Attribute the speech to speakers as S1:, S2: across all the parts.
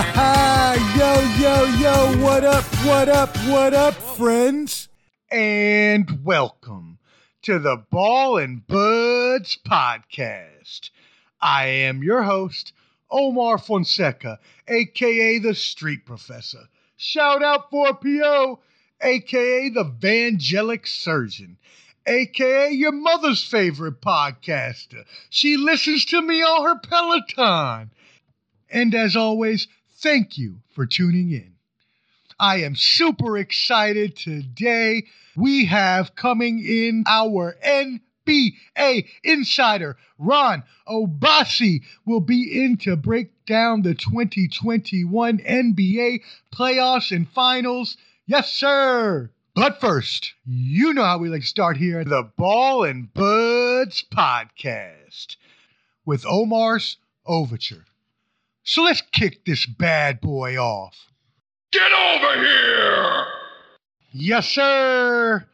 S1: yo, yo, yo, what up, what up, what up, friends? And welcome to the Ball and Buds podcast. I am your host, Omar Fonseca, aka the Street Professor. Shout out for PO, aka the Vangelic Surgeon, aka your mother's favorite podcaster. She listens to me on her Peloton. And as always, thank you for tuning in. I am super excited today. We have coming in our NBA insider, Ron Obasi, will be in to break down the 2021 NBA playoffs and finals. Yes, sir. But first, you know how we like to start here the Ball and Buds podcast with Omar's Overture. So let's kick this bad boy off.
S2: Get over here!
S1: Yes, sir.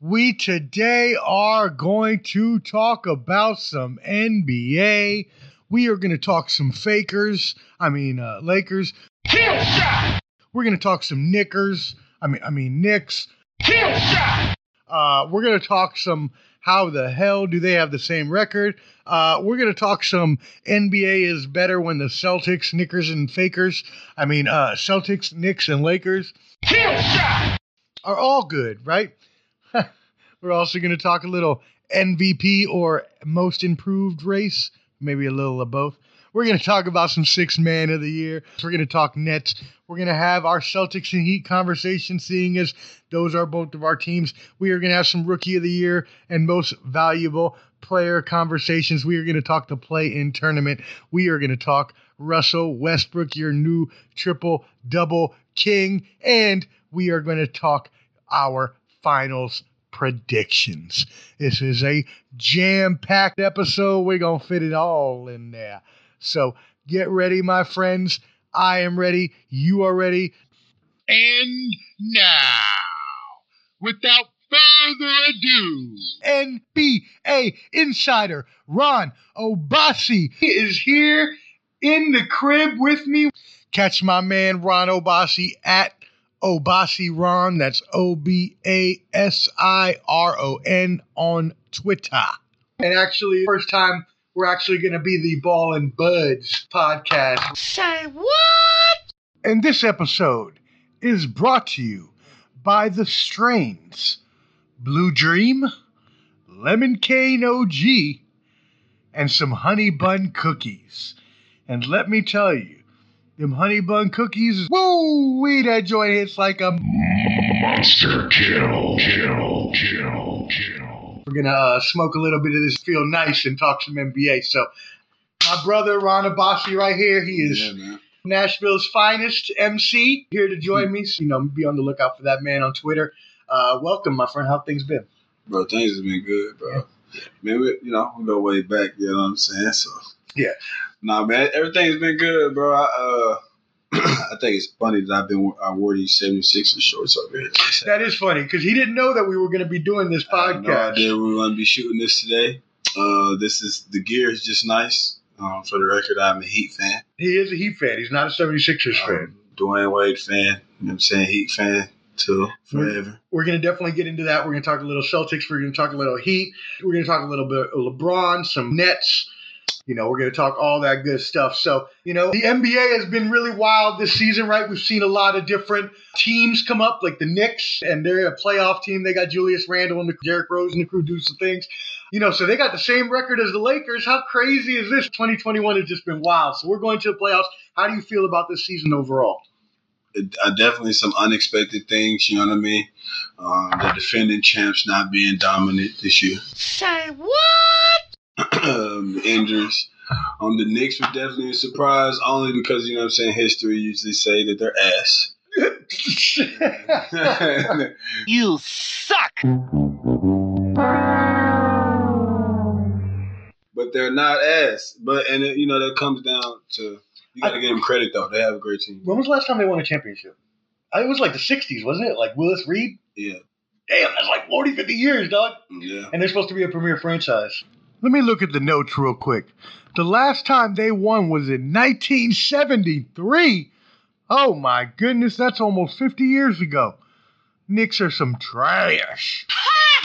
S1: We today are going to talk about some NBA. We are going to talk some fakers. I mean, uh, Lakers.
S2: Kill shot!
S1: We're going to talk some Knickers. I mean, I mean Knicks.
S2: Kill shot!
S1: Uh, we're going to talk some. How the hell do they have the same record? Uh, we're going to talk some NBA is better when the Celtics, Knickers, and Fakers. I mean, uh, Celtics, Knicks, and Lakers are all good, right? We're also going to talk a little MVP or most improved race, maybe a little of both. We're going to talk about some six man of the year. We're going to talk Nets. We're going to have our Celtics and Heat conversation, seeing as those are both of our teams. We are going to have some rookie of the year and most valuable player conversations. We are going to talk the play in tournament. We are going to talk Russell Westbrook, your new triple double king. And we are going to talk our finals predictions. This is a jam packed episode. We're going to fit it all in there. So get ready, my friends. I am ready. You are ready.
S2: And now, without further ado,
S1: NBA insider Ron Obasi is here in the crib with me. Catch my man Ron Obasi at Obasi Ron. That's O B A S I R O N on Twitter. And actually, first time we're actually going to be the Ball and Buds podcast.
S2: say what?
S1: And this episode is brought to you by the strains Blue Dream, Lemon Cane OG, and some honey bun cookies. And let me tell you, them honey bun cookies, woo wee, that joint hits like a.
S2: Monster kill, kill, kill, kill.
S1: We're gonna uh, smoke a little bit of this, feel nice, and talk some NBA. So, my brother Ron Obasi right here, he is
S3: Yeah.
S1: Nashville's finest MC here to join me. So, you know, be on the lookout for that man on Twitter. Uh, welcome, my friend. How things been?
S3: Bro, things have been good, bro. Man, we, you know, we go way back, you know what I'm saying? So,
S1: Yeah.
S3: Nah, man, everything's been good, bro. I, uh, I think it's funny that I've been, I wore these 76 shorts over here.
S1: That is funny because he didn't know that we were going to be doing this
S3: I
S1: podcast.
S3: idea we were going to be shooting this today. Uh, this is, the gear is just nice. Um, for the record, I'm a Heat fan.
S1: He is a Heat fan. He's not a 76ers fan.
S3: Um, Dwyane Wade fan. You know what I'm saying? Heat fan too forever.
S1: We're going to definitely get into that. We're going to talk a little Celtics. We're going to talk a little Heat. We're going to talk a little bit of LeBron, some Nets. You know, we're going to talk all that good stuff. So, you know, the NBA has been really wild this season, right? We've seen a lot of different teams come up, like the Knicks, and they're a playoff team. They got Julius Randle and the Derrick Rose and the crew do some things. You know, so they got the same record as the Lakers. How crazy is this? 2021 has just been wild. So we're going to the playoffs. How do you feel about this season overall?
S3: it, uh, definitely some unexpected things. You know what I mean? Um, the defending champs not being dominant this year.
S2: Say what?
S3: Um, injuries. Um, the Knicks were definitely a surprise, only because you know what I'm saying. History usually say that they're ass.
S2: You suck!
S3: but they're not ass. But and it, you know that comes down to you got to give them credit though. They have a great team.
S1: when was the last time they won a championship? I- It was like the 60s, wasn't it? Like Willis Reed?
S3: Yeah,
S1: Damn, that's like 40, 50 years, dog.
S3: yeah.
S1: And they're supposed to be a premier franchise. Let me look at the notes real quick. The last time they won was in 1973. Oh my goodness, that's almost 50 years ago. Knicks are some trash.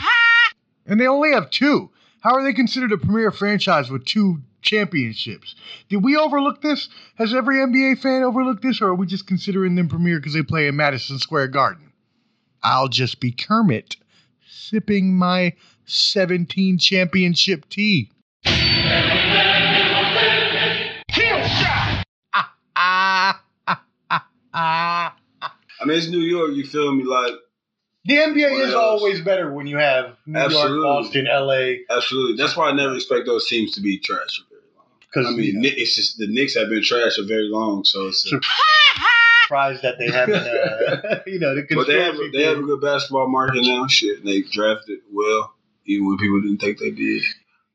S1: and they only have two. How are they considered a premier franchise with two championships? Did we overlook this? Has every NBA fan overlooked this, or are we just considering them premier because they play in Madison Square Garden? I'll just be Kermit, sipping my 17 championship tea. Ah, ah, ah, ah, ah.
S3: I mean, it's New York. You feel me? Like
S1: The NBA
S3: What
S1: is
S3: else?
S1: always better when you have New
S3: Absolutely.
S1: York, Boston, LA.
S3: absolutely. That's why I never expect those teams to be trash for very long.
S1: Because
S3: I mean, Knick- it's just the Knicks have been trash for very long. So it's
S1: So- surprised that they haven't, uh, you know, the
S3: but they have they have a good basketball market now. Shit, and they drafted well, even when people didn't think they did.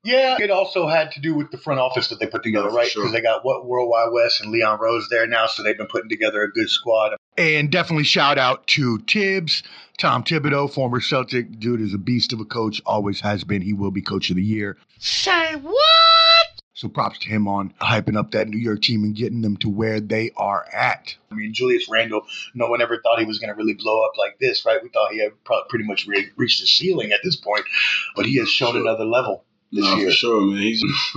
S1: Yeah, it also had to do with the front office that they put together,
S3: Yeah, for
S1: right?
S3: sure.
S1: Because they got what Worldwide Wes and Leon Rose there now, so they've been putting together a good squad. And definitely shout out to Tibbs, Tom Thibodeau, former Celtic. Dude is a beast of a coach, always has been. He will be coach of the year.
S2: Say what?
S1: So props to him on hyping up that New York team and getting them to where they are at. I mean, Julius Randle, no one ever thought he was going to really blow up like this, right? We thought he had pretty much re- reached the ceiling at this point, but he has shown another level this
S3: no,
S1: year.
S3: for sure, man. He's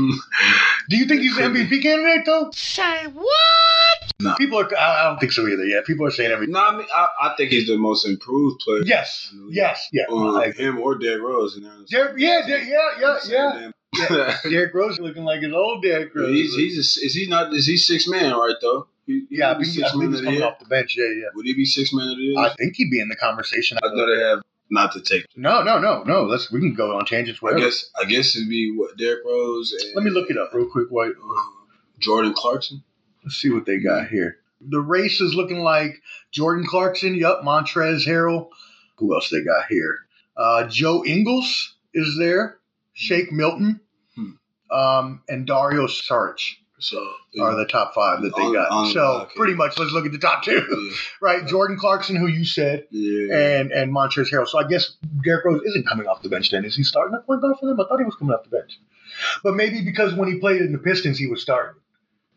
S1: Do you think he's an MVP candidate, though?
S2: Say what?
S1: People are, I I don't think so either. Yeah, people are saying everything.
S3: no. I mean, I, I think he's the most improved player.
S1: Yes, yes, yeah.
S3: Uh,
S1: I-
S3: him or Derrick Rose. And they're-
S1: Derrick- yeah, Der- yeah, yeah, yeah.
S3: Same
S1: Yeah. Derrick Rose looking like his old Derrick Rose.
S3: he's he's a, is he not is he six man right though? He, he
S1: yeah, I
S3: could be
S1: think, I believe he's
S3: of the
S1: coming off the bench. Yeah, yeah.
S3: Would he be six man of the year?
S1: I think he'd be in the conversation.
S3: I know they have not to take.
S1: No, no, no, no. Let's we can go on tangents.
S3: I guess I guess it'd be what Derrick Rose. And,
S1: Let me look it up real quick. White.
S3: uh, Jordan Clarkson.
S1: Let's see what they got here. The race is looking like Jordan Clarkson. Yup, Montrezl Harrell. Who else they got here? Uh, Joe Ingles is there. Shake Milton.
S3: Hmm.
S1: Um, and Dario Saric
S3: So
S1: are the top five that they
S3: On-
S1: got.
S3: on-
S1: so
S3: okay.
S1: pretty much, let's look at the top two,
S3: yeah,
S1: right? Jordan Clarkson, who you said,
S3: yeah.
S1: and and Montrezl Harrell. So I guess Derrick Rose isn't coming off the bench. Then is he starting at point guard for them? I thought he was coming off the bench, but maybe because when he played in the Pistons, he was starting.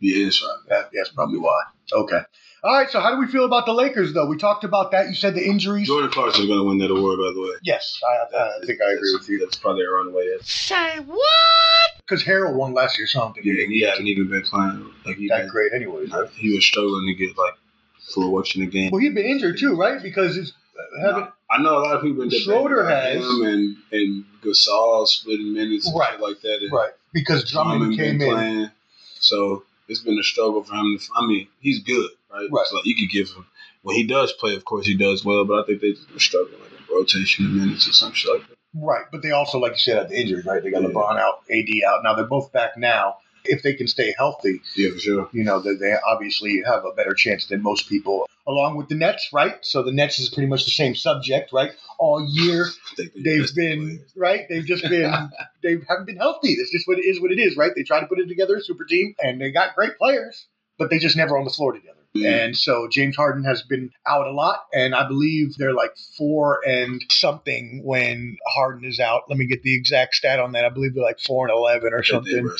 S3: yeah, that's right.
S1: That, that's probably why. Okay. All right. So how do we feel about the Lakers, though? We talked about that. You said the injuries.
S3: Jordan Clarkson's going to win that award, by the way.
S1: Yes, I, I think I agree with you.
S3: That's probably a runaway. End.
S2: Say what?
S1: Because Harrell won last year, something. I don't
S3: Yeah, he hasn't even been playing like he
S1: that
S3: been,
S1: great, anyways. Right?
S3: He was struggling to get like for watching the game.
S1: Well, he'd been injured too, right? Because it's uh, haven't.
S3: I know a lot of people in debate
S1: Schroeder has.
S3: him and and Gasol splitting minutes and
S1: Right.
S3: shit like that. And
S1: Right. Because Drummond
S3: Drummond
S1: came in.
S3: playing, so it's been a struggle for him. To, I mean, he's good, right?
S1: Right.
S3: So like you could give him when he does play. Of course, he does well, but I think they just been struggling like a rotation of minutes or some shit like that.
S1: Right, but they also, like you said, had the injuries, right? They got
S3: Yeah.
S1: LeBron out, AD out. Now they're both back now. If they can stay healthy,
S3: Yeah, for sure.
S1: you know, they, they obviously have a better chance than most people, along with the Nets, right? So the Nets is pretty much the same subject, right? All year
S3: they
S1: they've been right. They've just been they haven't been healthy. That's just what it is. What it is, right? They try to put it together, super team, and they got great players, but they just never on the floor together.
S3: Yeah.
S1: And so James Harden has been out a lot, and I believe they're like four and something when Harden is out. Let me get the exact stat on that. I believe they're like four and eleven or
S3: I think they
S1: something.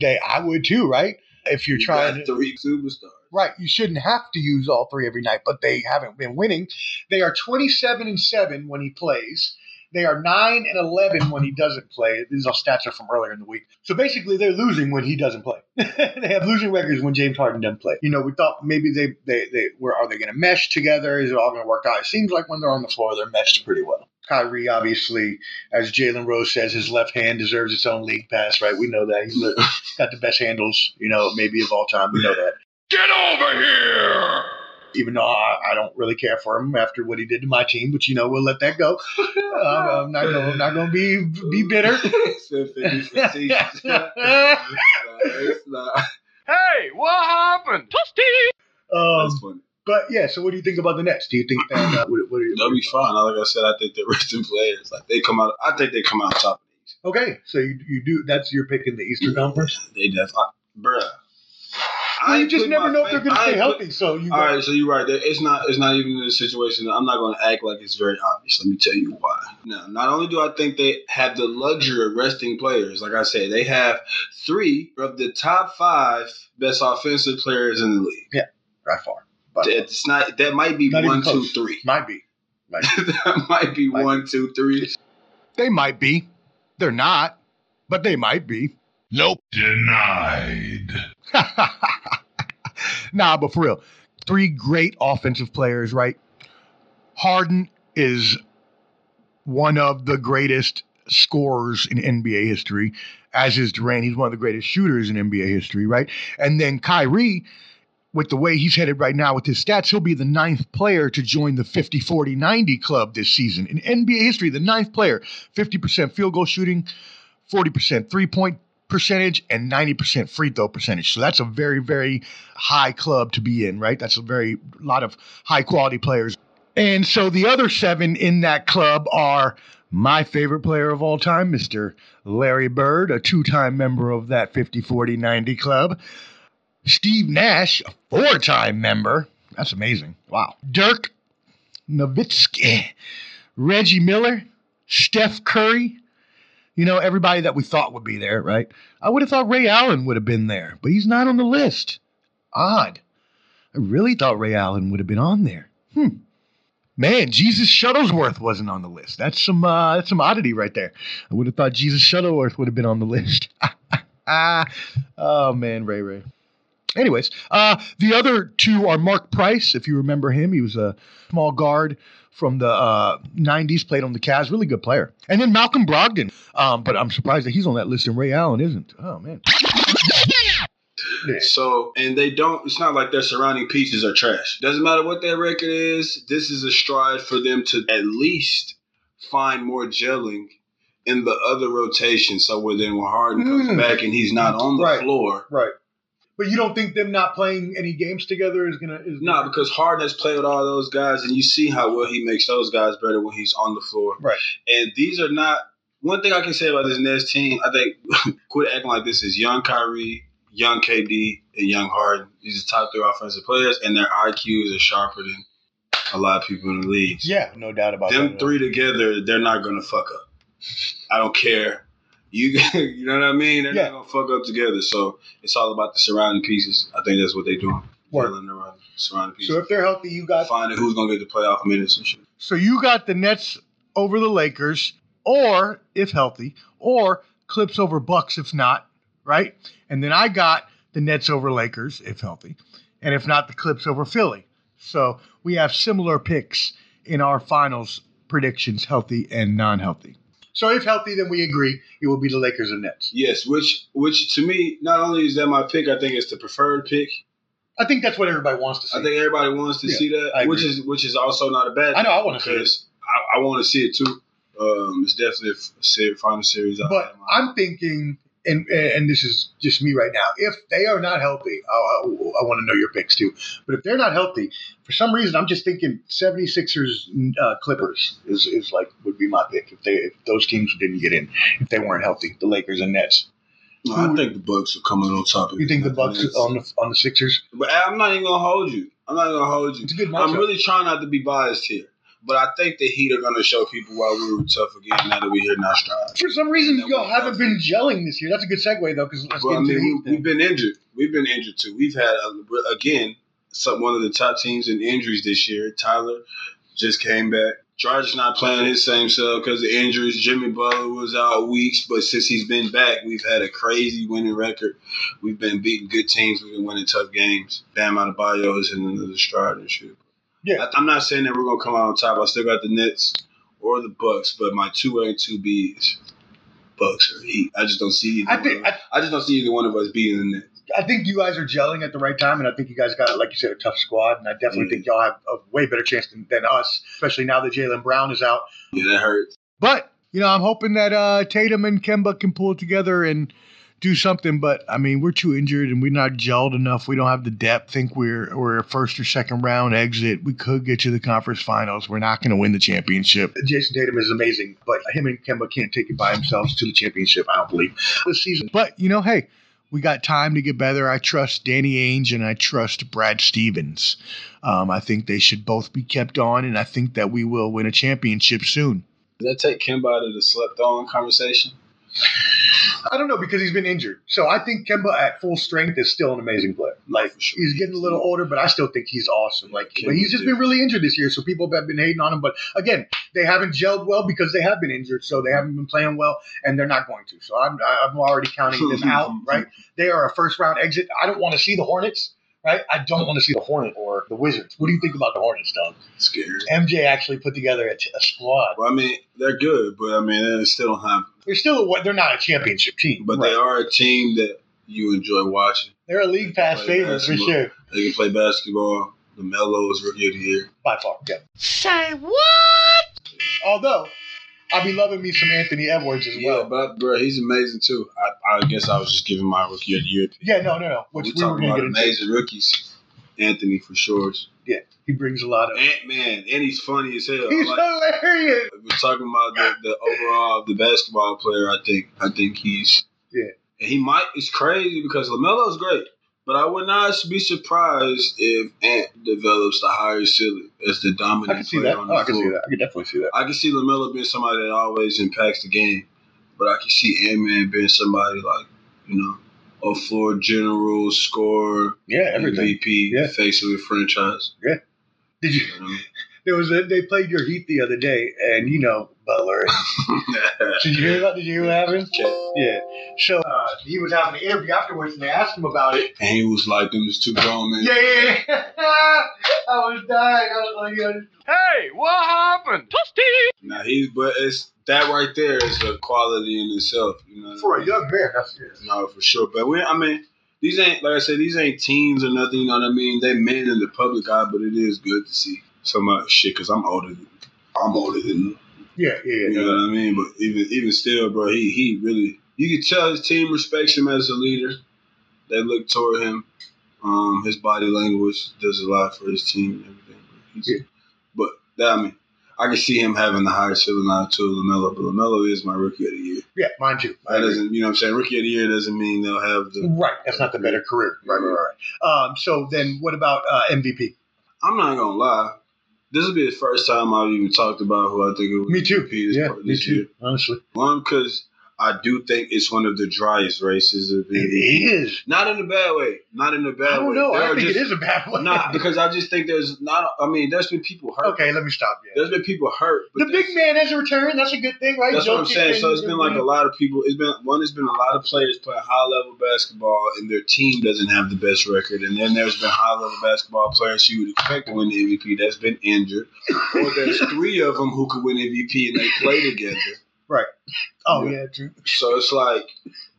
S1: They, I would too, right? If you're
S3: You
S1: trying to,
S3: three superstars.
S1: right, you shouldn't have to use all three every night, but they haven't been winning. They are 27 and seven when he plays. They are nine and 11 when he doesn't play. These all stats are from earlier in the week. So basically, they're losing when he doesn't play. they have losing records when James Harden doesn't play. You know, we thought maybe they they they were are they going to mesh together? Is it all going to work out? It seems like when they're on the floor, they're meshed pretty well. Kyrie, obviously, as Jalen Rose says, his left hand deserves its own league pass, right? We know that. He's got the best handles, you know, maybe of all time. We know that.
S2: Get over here!
S1: Even though I, I don't really care for him after what he did to my team, but you know, we'll let that go. Um, I'm not going. I'm not going to be be bitter.
S3: Except for you facetious. Nah, it's not.
S2: Hey, what happened? Toasty!
S1: um,
S3: That's funny.
S1: but yeah, so what do you think about the Nets? Do you think that uh, what, what are you,
S3: They'll be fine. Like I said, I think they're resting players. Like they come out. I think they come out top of the East.
S1: Okay, so you, you do. That's your pick in the Eastern Conference.
S3: They definitely, bruh.
S1: Well, you
S3: ain't
S1: just never
S3: my
S1: know if they're going to stay
S3: ain't
S1: healthy. So you.
S3: all right, so you're right. It's not. It's not even in a situation. I'm not going to act like it's very obvious. Let me tell you why. Now, not only do I think they have the luxury of resting players, like I said, they have three of the top five best offensive players in the league.
S1: Yeah, by far. But
S3: It's not. That might be
S1: Not even
S3: one, two,
S1: close.
S3: three.
S1: might be. Might be.
S3: that might be
S1: Might-
S3: one, two, three.
S1: They might be. They're not, but they might be.
S2: Nope. Denied.
S1: nah, but for real, three great offensive players, right? Harden is one of the greatest scorers in NBA history, as is Durant. He's one of the greatest shooters in NBA history, right? And then Kyrie, with the way he's headed right now with his stats, he'll be the ninth player to join the 50 40 90 club this season. In NBA history, the ninth player, 50% field goal shooting, 40% three point percentage, and 90% free throw percentage. So that's a very, very high club to be in, right? That's a very lot of high quality players. And so the other seven in that club are my favorite player of all time, Mr. Larry Bird, a two time member of that 50 40 90 club. Steve Nash, a four time member. That's amazing. Wow. Dirk Nowitzki, Reggie Miller, Steph Curry. You know, everybody that we thought would be there, right? I would have thought Ray Allen would have been there, but he's not on the list. Odd. I really thought Ray Allen would have been on there. Hmm. Man, Jesus Shuttlesworth wasn't on the list. That's some uh, that's some oddity right there. I would have thought Jesus Shuttlesworth would have been on the list. oh man, Ray Ray. Anyways, uh, the other two are Mark Price. If you remember him, he was a small guard from the uh, 90s, played on the Cavs, really good player. And then Malcolm Brogdon. Um, but I'm surprised that he's on that list and Ray Allen isn't. Oh man.
S3: So, and they don't. It's not like their surrounding pieces are trash. Doesn't matter what their record is. This is a stride for them to at least find more gelling in the other rotation. So, when then when Harden comes
S1: Mm.
S3: back and he's not on the
S1: Right.
S3: floor,
S1: Right. But you don't think them not playing any games together is gonna is
S3: No, because Harden has played with all those guys, and you see how well he makes those guys better when he's on the floor.
S1: Right.
S3: And these are not one thing I can say about this Nets team. I think quit acting like this is young Kyrie, young KD, and young Harden. These are top three offensive players, and their IQs are sharper than a lot of people in the league.
S1: Yeah, no doubt about
S3: Them
S1: that.
S3: three together, they're not gonna fuck up. I don't care. You, you know what I mean? They're
S1: Yeah.
S3: not gonna fuck up together. So it's all about the surrounding pieces. I think that's what they're doing. Around surrounding pieces
S1: So if they're healthy, you got
S3: finding who's gonna get the playoff minutes and shit.
S1: So you got the Nets over the Lakers, or if healthy, or Clips over Bucks if not, right? And then I got the Nets over Lakers if healthy, and if not, the Clips over Philly. So we have similar picks in our finals predictions, healthy and non-healthy. So if healthy, then we agree it will be the Lakers and Nets.
S3: Yes, which which to me, not only is that my pick, I think it's the preferred pick.
S1: I think that's what everybody wants to see.
S3: I think everybody wants to
S1: Yeah,
S3: see that, which is which is also not a bad.
S1: I know, I wanna see it.
S3: I, I want to see it too. Um, it's definitely a final series.
S1: But
S3: have in mind.
S1: I'm thinking, and and this is just me right now. If they are not healthy, I, I, want to know your picks too. But if they're not healthy, for some reason, I'm just thinking 76ers uh, Clippers is, is like would be my pick if they if those teams didn't get in if they weren't healthy. The Lakers and Nets.
S3: No, I think the Bucks are coming on top. Of
S1: You think the Bucks on the on the Sixers?
S3: But I'm not even gonna hold you. I'm not gonna hold you.
S1: It's a good
S3: I'm really trying not to be biased here, but I think the Heat are gonna show people why we were tough again. Now that we hear not stride.
S1: for some reason, y'all haven't been gelling this year. That's a good segue though, because let's
S3: Well, I mean, we, We've been injured. We've been injured too. We've had uh, again some one of the top teams in injuries this year. Tyler just came back. George's not playing his same self because of injuries. Jimmy Butler was out weeks, but since he's been back, we've had a crazy winning record. We've been beating good teams. We've been winning tough games. Bam Adebayo is in another stride and shit.
S1: Yeah.
S3: I, I'm not saying that we're gonna come out on top. I still got the Nets or the Bucks, but my two A and two B is Bucks or Heat. I just don't see. Either
S1: I think I,
S3: I just don't see either one of us beating the Nets.
S1: I think you guys are gelling at the right time, and I think you guys got, like you said, a tough squad. And I definitely think y'all have a way better chance than, than us, especially now that Jaylen Brown is out.
S3: Yeah, that hurts.
S1: But you know, I'm hoping that uh, Tatum and Kemba can pull together and do something. But I mean, we're too injured and we're not gelled enough. We don't have the depth. Think we're we're a first or second round exit. We could get to the conference finals. We're not going to win the championship. Jayson Tatum is amazing, but him and Kemba can't take it by themselves to the championship. I don't believe this season. But you know, hey. We got time to get better. I trust Danny Ainge and I trust Brad Stevens. Um, I think they should both be kept on, and I think that we will win a championship soon.
S3: Does that take Kemba out of the slept on conversation?
S1: I don't know because he's been injured. So I think Kemba at full strength is still an amazing player. Like
S3: sure.
S1: he's getting a little older, but I still think he's awesome. Like, but he's just been really injured this year, so people have been hating on him. But again, they haven't gelled well because they have been injured, so they haven't been playing well, and they're not going to. So I'm I'm already counting them out. Right? They are a first round exit. I don't want to see the Hornets. Right? I don't want to see the Hornet or the Wizards. What do you think about the Hornets, Doug?
S3: Scary.
S1: MJ actually put together a, t- a squad.
S3: Well, I mean, they're good, but I mean, they still don't have.
S1: They're still a, they're not a championship team,
S3: But
S1: right.
S3: they are a team that you enjoy watching.
S1: They're a league pass
S3: Play
S1: favorite for sure.
S3: They can play basketball. LaMelo is rookie of the year.
S1: By far, yeah.
S4: Say what?
S1: Although, I'll be loving me some Anthony Edwards as
S3: Yeah,
S1: well.
S3: but bro, he's amazing too. I, I guess I was just giving my rookie of the year.
S1: Yeah, no, no, no. Which
S3: we
S1: we,
S3: talking about
S1: get into.
S3: amazing rookies. Anthony for sure.
S1: Yeah, he brings a lot of.
S3: Ant Man, and he's funny as hell.
S1: He's
S3: Like,
S1: hilarious.
S3: we're talking about the, the overall the basketball player. I think I think he's
S1: Yeah.
S3: and he might. It's crazy because Lamelo's great, but I would not be surprised if Ant develops the higher ceiling as the dominant
S1: I can see
S3: player
S1: that.
S3: on oh, the
S1: Oh, I can
S3: floor.
S1: see that. I can definitely see that.
S3: I can see Lamelo being somebody that always impacts the game, but I can see Ant Man being somebody like you know a floor general, scorer,
S1: Yeah, everything.
S3: MVP,
S1: Yeah.
S3: face of the franchise. Yeah.
S1: Did you?
S3: You know what
S1: There was a. They played your Heat the other day, and you know Butler. Did you hear about? Did you hear what happened?
S3: Okay.
S1: Yeah. So uh, he was having an interview afterwards, and they asked him about it.
S3: And he was like, "Them is two grown men."
S1: Yeah, yeah, yeah. I was dying. I was like, yeah.
S4: Hey, what happened? Toasty!
S3: Now he's, but it's that right there is a quality in itself. You know,
S1: for a young man, that's it.
S3: no, for sure. But we, I mean, these ain't like I said, these ain't teens or nothing. You know what I mean? They men in the public eye, but it is good to see some uh, shit because I'm older. Than, I'm older than.
S1: Yeah, yeah,
S3: You know what I mean? But even even still, bro, he he really you can tell his team respects him as a leader. They look toward him. Um, his body language does a lot for his team and everything. He's,
S1: Yeah.
S3: But that I mean, I can see him having the higher ceiling now to Lamelo. But Lamelo is my rookie of the year.
S1: Yeah, mine too. I
S3: That doesn't, you know, what I'm saying rookie of the year doesn't mean they'll have the.
S1: Right, that's not the better career. Right, right, right. right. Um, so then, what about uh, MVP?
S3: I'm not gonna lie. This will be the first time I've even talked about who I think it was.
S1: Me too.
S3: MVP
S1: Yeah, me
S3: this year.
S1: too. Honestly,
S3: One because I do think it's one of the driest races of
S1: it is.
S3: Not in a bad way. Not in a bad
S1: I don't
S3: way.
S1: know.
S3: There
S1: I think
S3: just,
S1: it is a bad one.
S3: Not because I just think there's not. I mean, there's been people hurt.
S1: okay, let me stop you.
S3: There's been people hurt.
S1: The big man has a return. That's a good thing, right?
S3: That's what I'm saying. So it's been like a lot of people. It's been one. It's been a lot of players playing high level basketball, and their team doesn't have the best record. And then there's been high level basketball players you would expect to win the MVP that's been injured, or there's three of them who could win MVP and they play together.
S1: Oh
S3: Yeah.
S1: yeah, true.
S3: So it's like,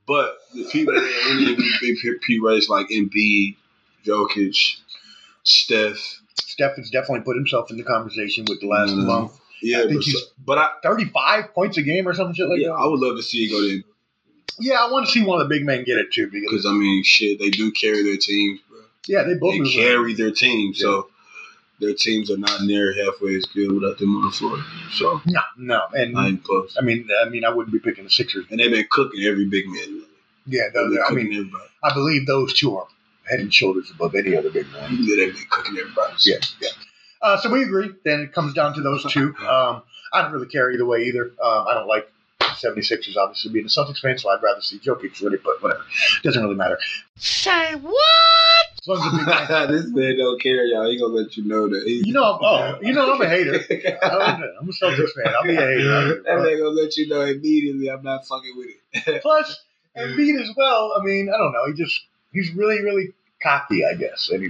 S3: but the people in the MVP race like Embiid, Jokic, Steph.
S1: Steph has definitely put himself in the conversation with the last
S3: Mm.
S1: month.
S3: Yeah,
S1: I think
S3: but,
S1: he's-
S3: but I,
S1: Thirty-five points a game or something shit like that.
S3: yeah,
S1: that.
S3: I would love to see it go to
S1: Yeah, I want to see one of the big men get it too because
S3: I mean, shit, they do carry their teams, bro.
S1: yeah, they both
S3: They carry their team, so their teams are not near halfway as good without them on the floor. So
S1: No, no, and
S3: not even close.
S1: I mean, I mean, I wouldn't be picking the Sixers.
S3: And they've been cooking every big man.
S1: Yeah, no, I mean,
S3: everybody.
S1: I believe those two are head and shoulders above any other big man.
S3: Yeah, they've been cooking everybody.
S1: Yeah, yeah. Uh, so we agree. Then it comes down to those two. Um, I don't really care either way either. Um, I don't like 76ers obviously being a Celtics fan, so I'd rather see Jokic win it, but whatever. Doesn't really matter.
S4: Say what?
S1: As long as the big
S3: this man don't care, y'all. He gonna let you know that. He,
S1: You know, I'm, oh, you know, I'm a hater. I'm a Celtics fan. I'll be a hater.
S3: that man gonna let you know immediately. I'm not fucking with it.
S1: Plus, Embiid as well. I mean, I don't know. He just he's really, really cocky, I guess, and he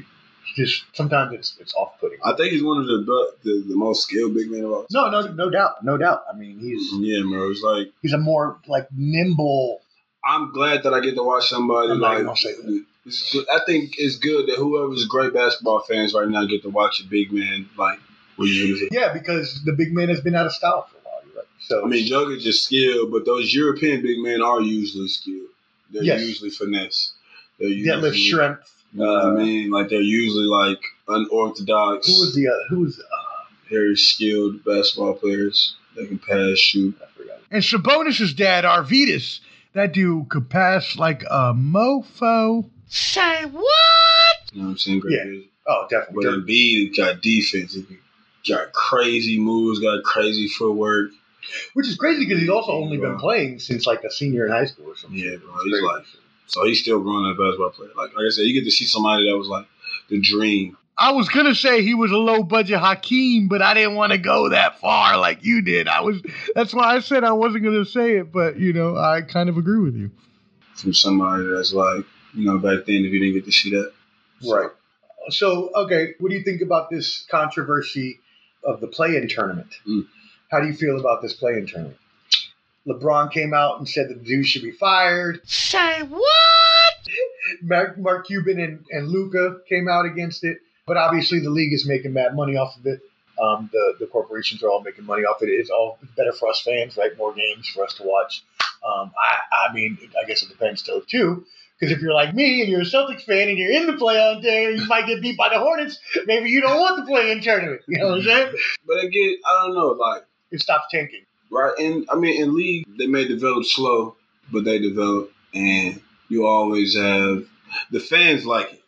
S1: just sometimes it's it's off putting.
S3: I think he's one of the the, the most skilled big men of all.
S1: No, no, no doubt, no doubt. I mean, he's
S3: Yeah, bro. It's like
S1: he's a more like nimble.
S3: I'm glad that I get to watch somebody
S1: I'm
S3: like.
S1: even say that.
S3: It's good. I think it's good that whoever's great basketball fans right now get to watch a big man like.
S1: Yeah, because the big man has been out of style for a while. Right. So
S3: I mean, Jokic is skilled, but those European big men are usually skilled. They're
S1: Yes.
S3: usually finesse. They're
S1: deadlift
S3: usually,
S1: strength.
S3: You know what I mean? Like they're usually like unorthodox,
S1: Who was the other? Who was? Uh,
S3: very skilled basketball players. They can pass, shoot.
S1: I forgot.
S5: And Sabonis' dad, Arvydas, that dude could pass like a mofo.
S4: Say what?
S3: You know what I'm saying? Great
S1: Yeah.
S3: vision.
S1: Oh,
S3: But
S1: definitely.
S3: Embiid got defense. He got crazy moves, got crazy footwork.
S5: Which is crazy because he's also only been playing since like a senior in high school or something.
S3: Yeah, bro. He's like, so he's still growing up basketball player. Like, like I said, you get to see somebody that was like the dream.
S1: I was gonna say he was a low budget Hakeem, but I didn't want to go that far like you did. I was that's why I said I wasn't gonna say it, but you know, I kind of agree with you.
S3: from somebody that's like, you know, back then if you didn't get to see that. So,
S5: Right. So, okay, what do you think about this controversy of the play-in tournament?
S3: Mm.
S5: How do you feel about this play-in tournament? LeBron came out and said that the dude should be fired.
S4: Say what?
S5: Mark, Mark Cuban and, and Luka came out against it, but obviously the league is making mad money off of it. Um, the the corporations are all making money off of it. It's all better for us fans, right? More games for us to watch. Um, I I mean, I guess it depends though too. Because if you're like me and you're a Celtics fan and you're in the play-on there, you might get beat by the Hornets. Maybe you don't want the play-in tournament. You know what I'm saying?
S3: But again, I don't know, like,
S5: It stops tanking.
S3: Right? And I mean, in league, they may develop slow, but they develop, and you always have the fans like it.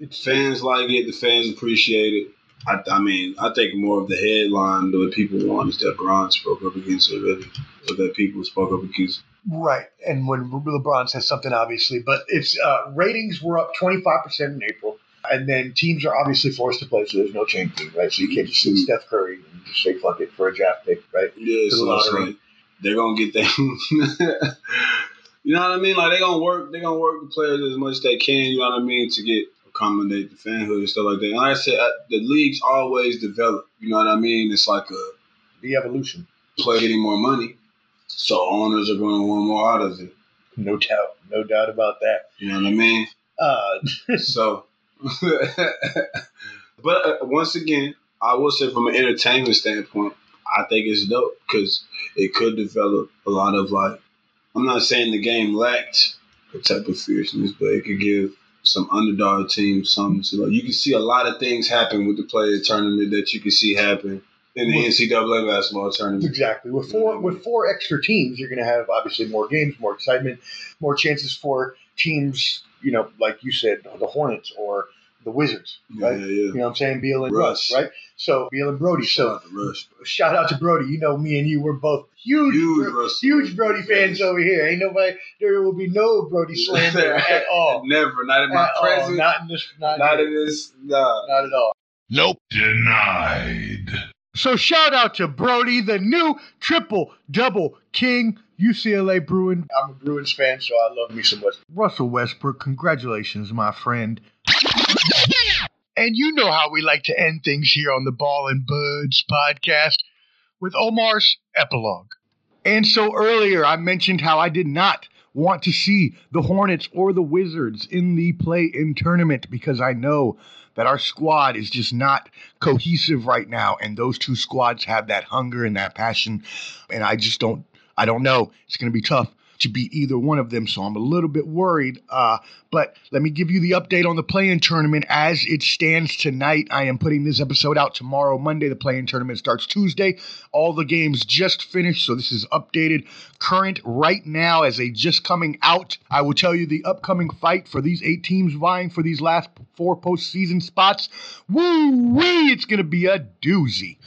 S5: It's
S3: Fans like it. The fans appreciate it. I, I mean, I think more of the headline that people want is that Bron spoke up against it, or that people spoke up against.
S5: Right, and when LeBron says something, obviously, but it's uh, ratings were up twenty five percent in April, and then teams are obviously forced to play, so there's no tanking, right? So you can't just sit Steph Curry and just say fuck it for a draft pick, right?
S3: Yeah, so
S5: lottery.
S3: like they're gonna get them. you know what I mean? Like they're gonna work. They're gonna work the players as much as they can. You know what I mean to get accommodate the fanhood and stuff like that. And like I said, uh, the leagues always develop. You know what I mean? It's like a
S5: The evolution,
S3: player getting more money, so owners are going to want more out of it.
S5: no doubt, no doubt about that.
S3: You know what I mean?
S5: Uh,
S3: So, but uh, once again, I will say from an entertainment standpoint, I think it's dope because it could develop a lot of like. I'm not saying the game lacked a type of fierceness, but it could give some underdog teams something to like. You can see a lot of things happen with the player tournament that you can see happen in the
S5: Well-
S3: NCAA basketball tournament.
S5: Exactly. With four with four extra teams, you're going to have obviously more games, more excitement, more chances for teams. You know, like you said, the Hornets or the Wizards, right?
S3: yeah,
S5: You know what I'm saying? Beal and
S3: Russ.
S5: Russ, right? So Beal and Brodie.
S3: Shout
S5: So
S3: out to Rush.
S5: shout out to Brodie. You know, me and you, we're both huge,
S3: Huge
S5: Bro- huge Brodie fans over here. Ain't nobody. There will be no Brodie slander at all.
S3: Never, not in my
S5: At all.
S3: presence,
S5: Not in this. Not,
S3: not in this. Nah.
S5: not at all.
S2: Nope. Denied.
S1: So shout out to Brodie, the new triple double king, UCLA Bruin,
S5: I'm a Bruins fan, so I love me some West.
S1: Russell Westbrook. Congratulations, my friend. And you know how we like to end things here on the Ball and Buds podcast with Omar's epilogue. And so earlier I mentioned how I did not want to see the Hornets or the Wizards in the play in tournament because I know that our squad is just not cohesive right now and those two squads have that hunger and that passion and I just don't I don't know. It's going to be tough to beat either one of them, so I'm a little bit worried. Uh, but let me give you the update on the play-in tournament as it stands tonight. I am putting this episode out tomorrow, Monday. The play-in tournament starts Tuesday. All the games just finished, so this is updated, current right now as they just coming out. I will tell you the upcoming fight for these eight teams vying for these last four postseason spots. Woo wee! It's to be a doozy.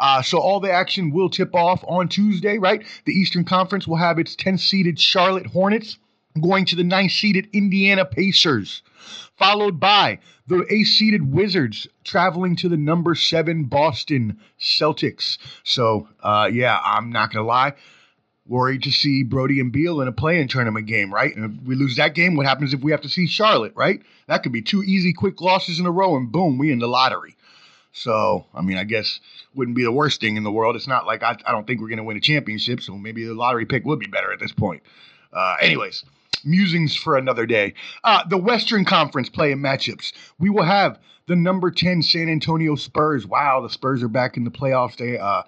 S1: Uh, so all the action will tip off on Tuesday, right? The Eastern Conference will have its 10 seeded Charlotte Hornets going to the 9 seeded Indiana Pacers, followed by the 8 seeded Wizards traveling to the number 7 Boston Celtics. So, uh, yeah, I'm not going to lie. Worried to see Brodie and Beal in a play-in tournament game, right? And if we lose that game, what happens if we have to see Charlotte, right? That could be two easy, quick losses in a row, and boom, we in the lottery. So, I mean, I guess wouldn't be the worst thing in the world. It's not like I, I don't think we're going to win a championship, so maybe the lottery pick would be better at this point. Uh, anyways, musings for another day. Uh, the Western Conference play playing matchups. We will have the number 10 San Antonio Spurs. Wow, the Spurs are back in the playoffs. They, uh,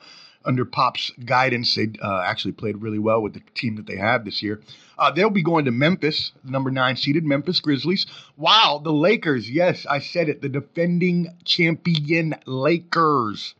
S1: under Pop's guidance, they uh, actually played really well with the team that they have this year. Uh, they'll be going to Memphis, the number nine seeded Memphis Grizzlies. Wow, the Lakers. Yes, I said it. The defending champion Lakers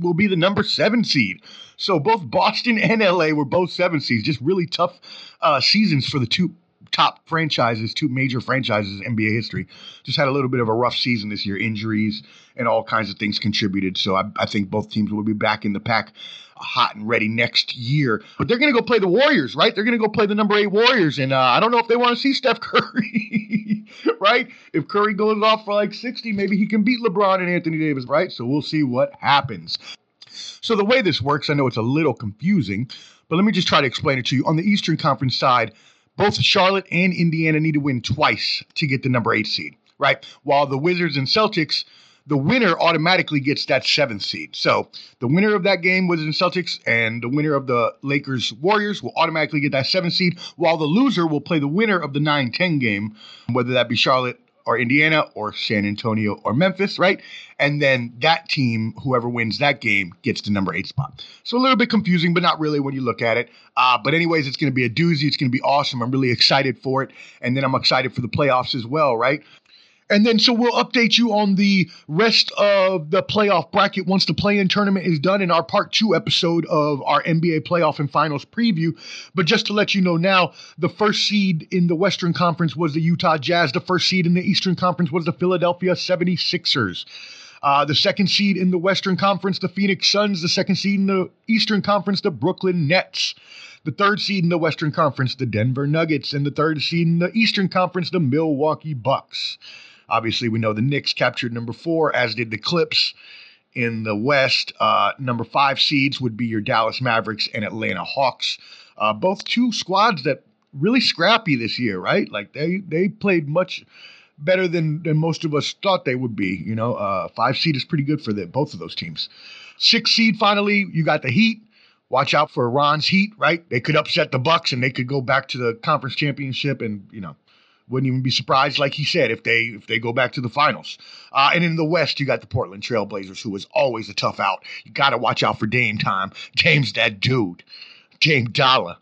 S1: will be the number seven seed. So both Boston and LA were both seven seeds. Just really tough uh, seasons for the two top franchises, two major franchises in NBA history, just had a little bit of a rough season this year. Injuries and all kinds of things contributed. So I, I think both teams will be back in the pack hot and ready next year. But they're going to go play the Warriors, right? They're going to go play the number eight Warriors. And uh, I don't know if they want to see Steph Curry, right? If Curry goes off for like 60, maybe he can beat LeBron and Anthony Davis, right? So we'll see what happens. So the way this works, I know it's a little confusing, but let me just try to explain it to you. On the Eastern Conference side, both Charlotte and Indiana need to win twice to get the number eight seed, right? While the Wizards and Celtics the winner automatically gets that seventh seed. So the winner of that game, was and Celtics, and the winner of the Lakers Warriors will automatically get that seventh seed, while the loser will play the winner of the 9 10 game, whether that be Charlotte or Indiana or San Antonio or Memphis, right? And then that team, whoever wins that game, gets the number eight spot. So a little bit confusing, but not really when you look at it. Uh, but anyways, it's going to be a doozy. It's going to be awesome. I'm really excited for it, and then I'm excited for the playoffs as well, right? And then, so we'll update you on the rest of the playoff bracket once the play in tournament is done in our part two episode of our NBA playoff and finals preview. But just to let you know now, the first seed in the Western Conference was the Utah Jazz. The first seed in the Eastern Conference was the Philadelphia 76ers. Uh, the second seed in the Western Conference, the Phoenix Suns. The second seed in the Eastern Conference, the Brooklyn Nets. The third seed in the Western Conference, the Denver Nuggets. And the third seed in the Eastern Conference, the Milwaukee Bucks. Obviously, we know the Knicks captured number four, as did the Clips. In the West, uh, number five seeds would be your Dallas Mavericks and Atlanta Hawks. Uh, both two squads that really scrappy this year, right? Like they they played much better than than most of us thought they would be. You know, uh, five seed is pretty good for the, both of those teams. Six seed, finally, you got the Heat. Watch out for Ron's Heat, right? They could upset the Bucks and they could go back to the conference championship and you know wouldn't even be surprised, like he said, if they if they go back to the finals. Uh, and in the West, you got the Portland Trailblazers, who was always a tough out. You got to watch out for Dame time. James, that dude, James Dollar.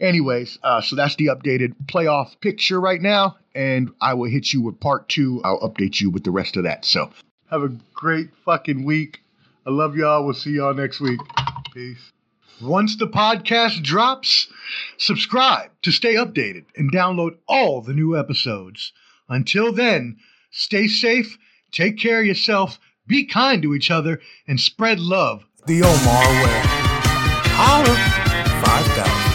S1: Anyways, uh, so that's the updated playoff picture right now, and I will hit you with part two. I'll update you with the rest of that. So have a great fucking week. I love y'all. We'll see y'all next week. Peace. Once the podcast drops, subscribe to stay updated and download all the new episodes. Until then, stay safe, take care of yourself, be kind to each other, and spread love the Omar way. Holla! 5000.